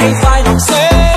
你快乐死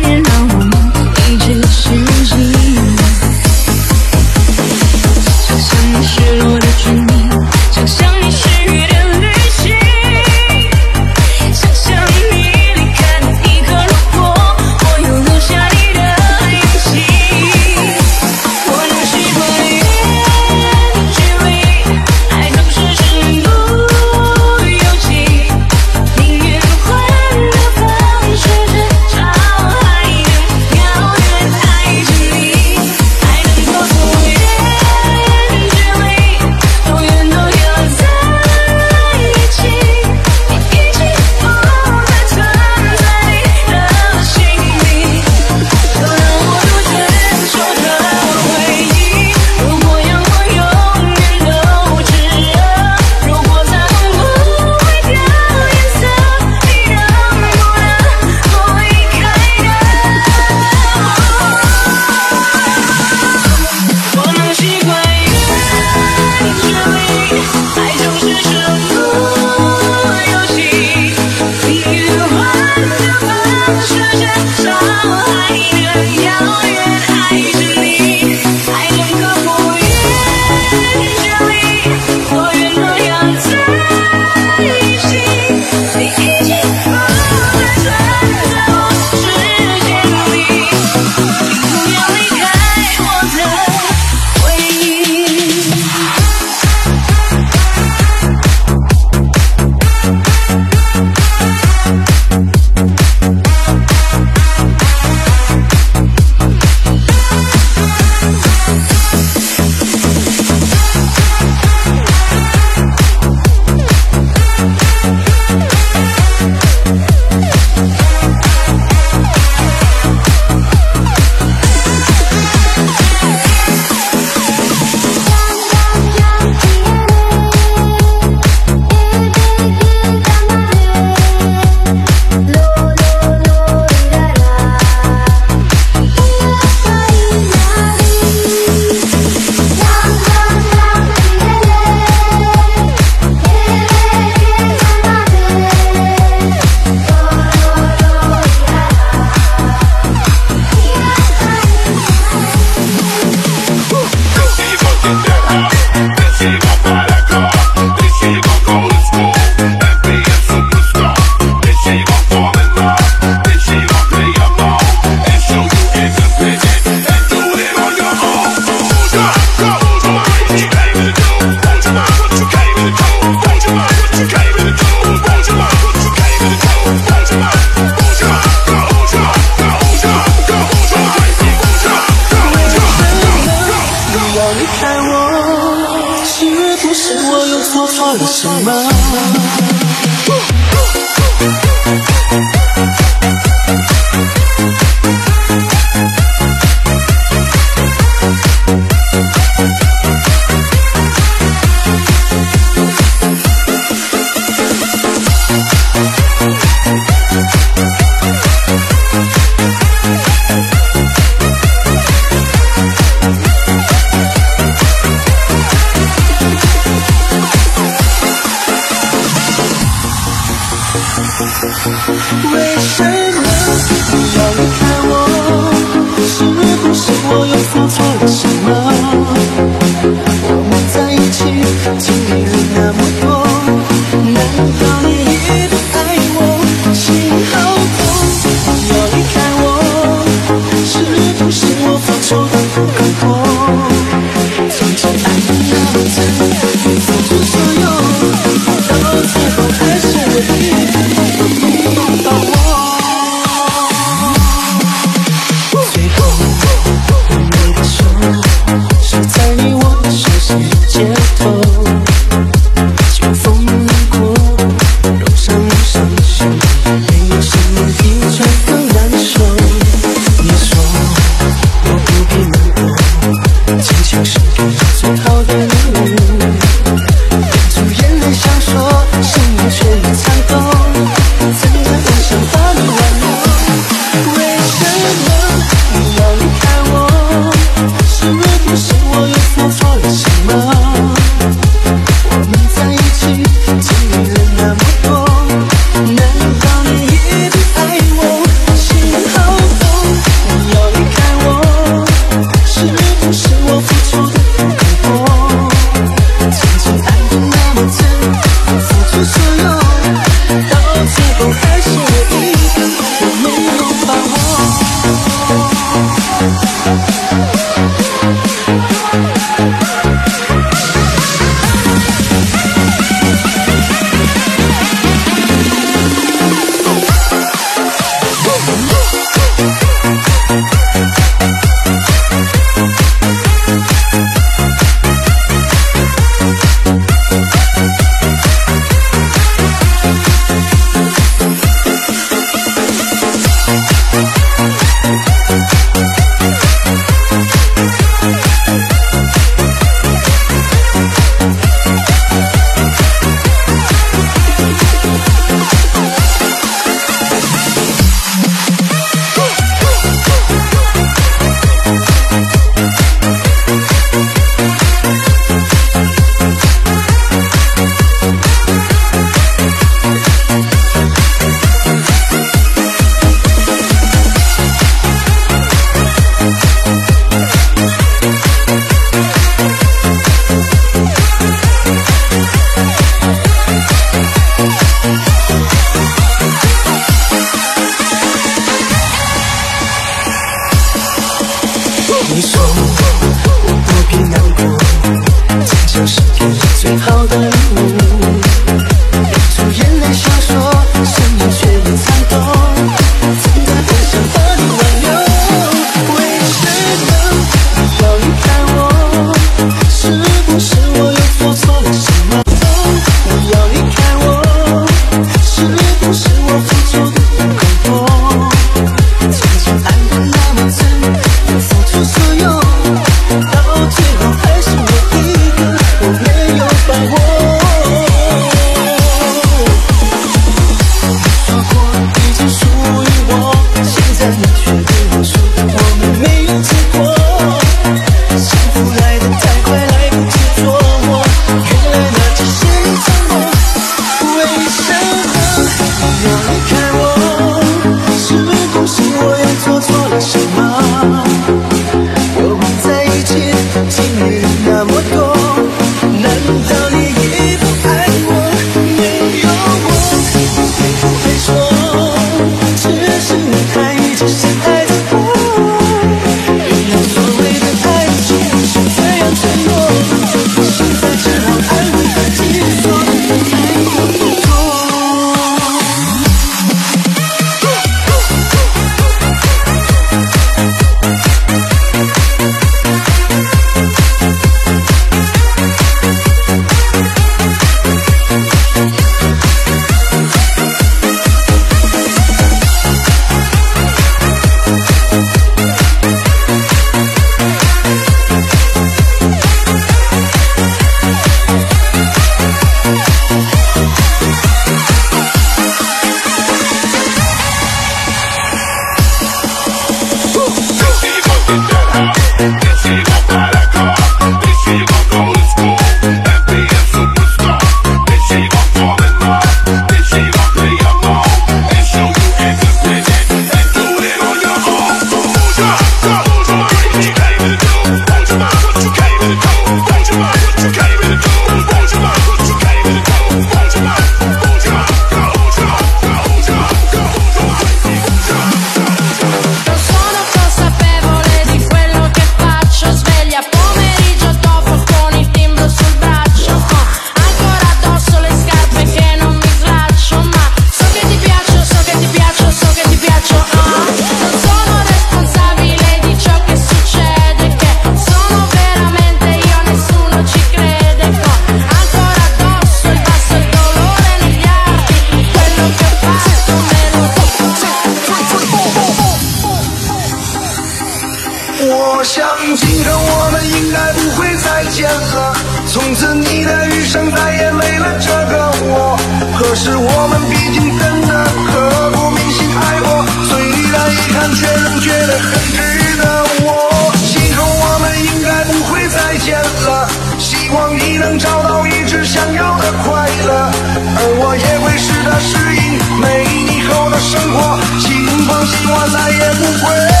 从此你的余生再也没了这个我可是我们毕竟真的刻骨铭心爱过虽然遗憾却仍觉得很值得我今后我们应该不会再见了。希望你能找到一直想要的快乐。而我也会试着适应没你后的生活请放心我再也不会。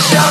show.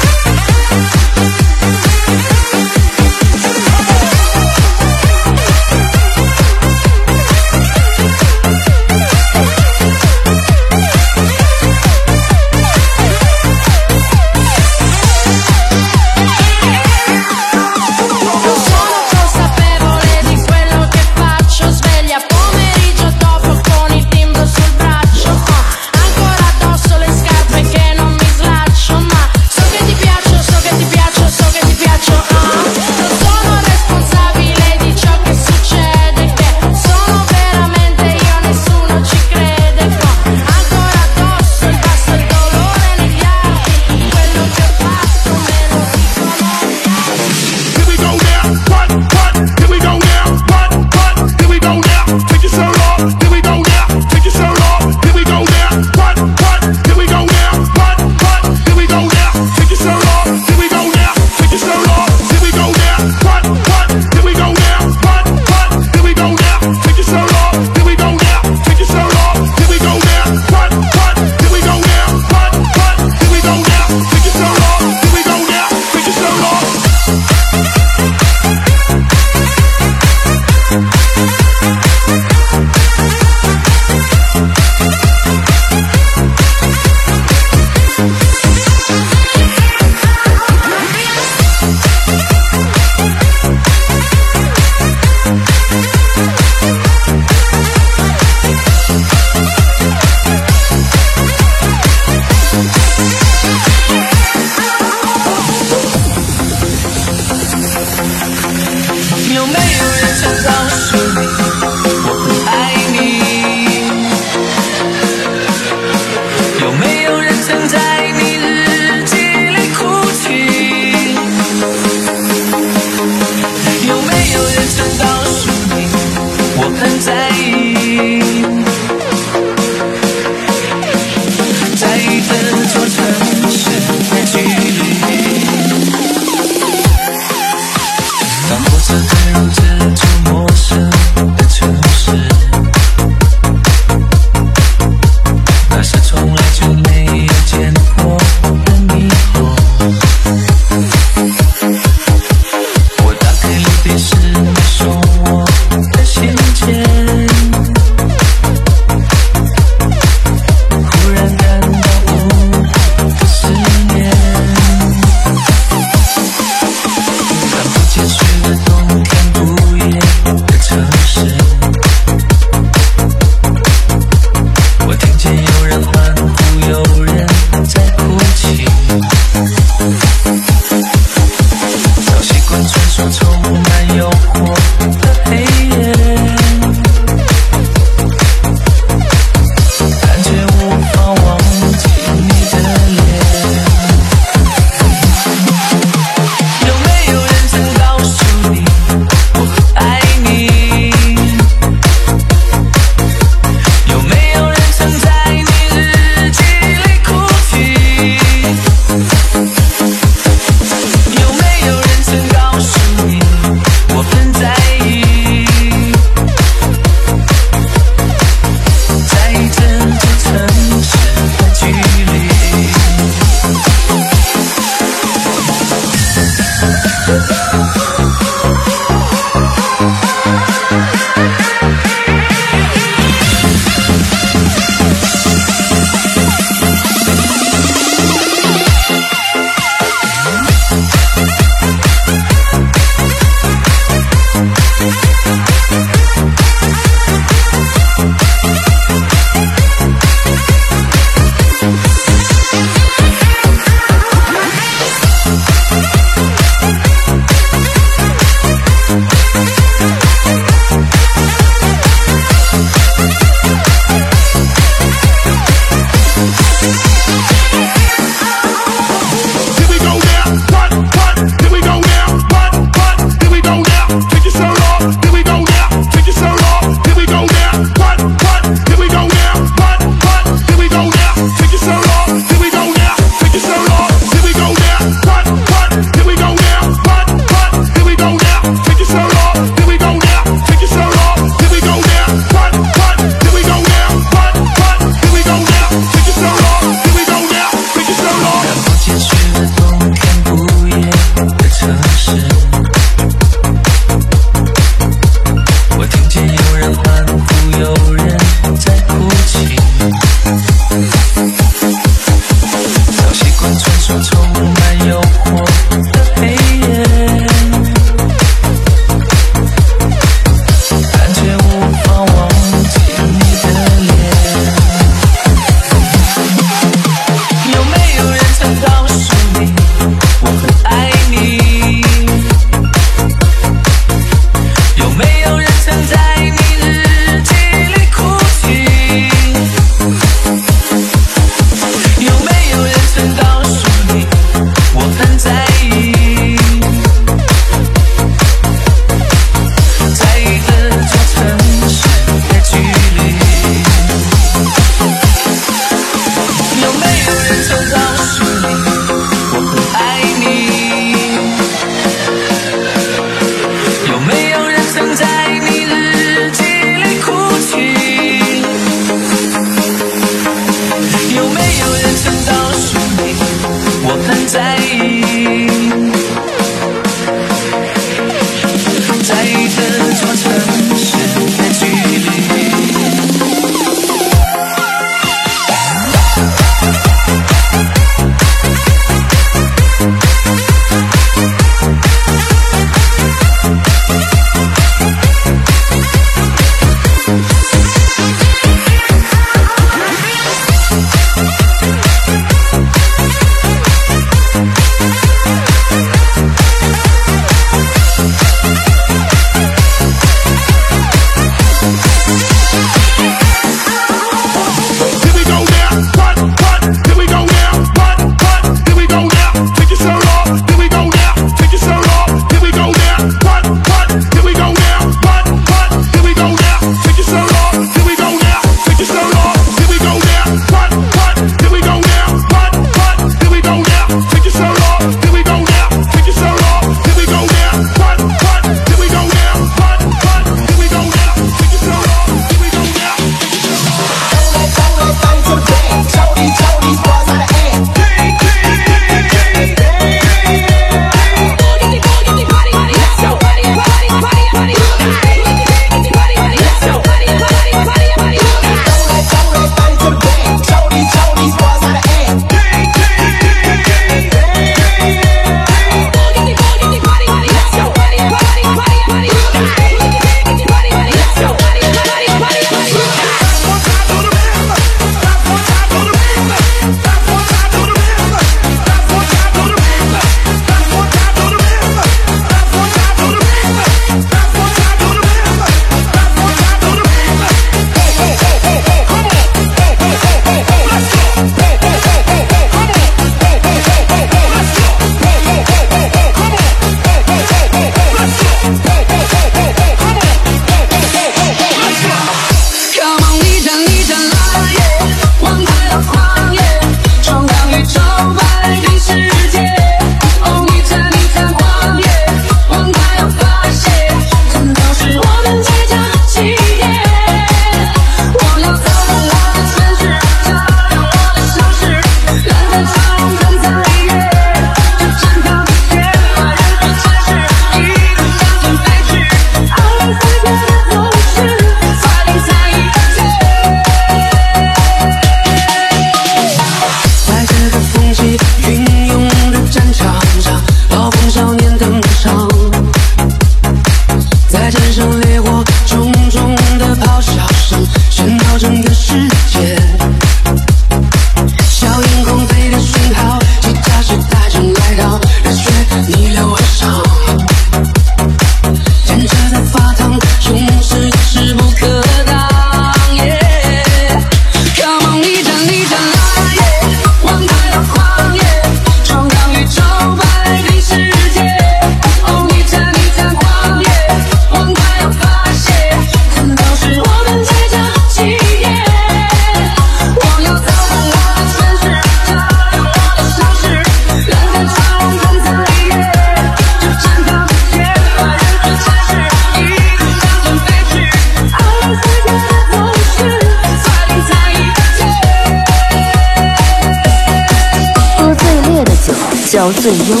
最优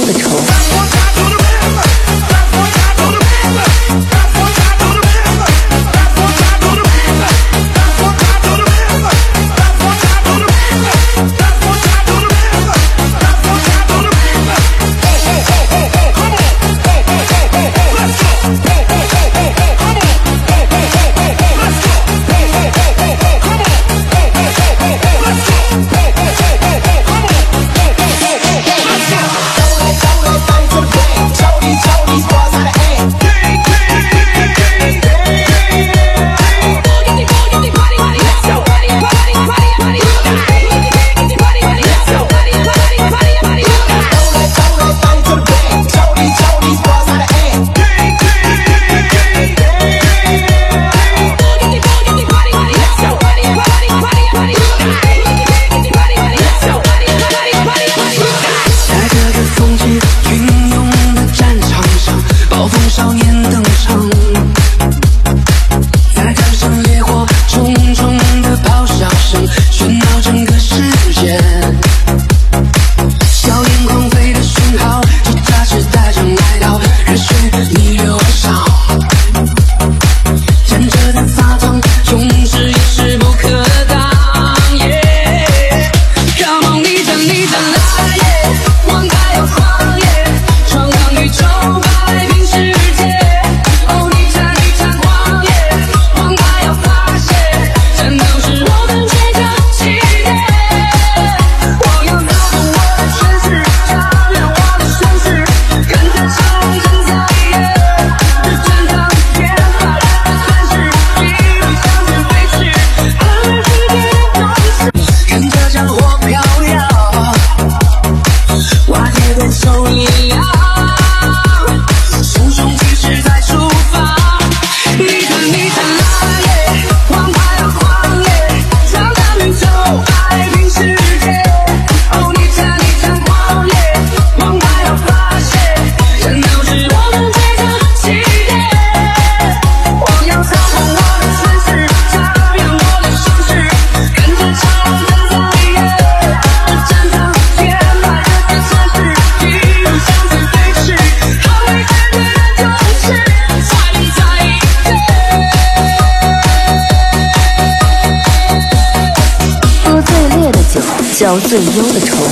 最，优的筹码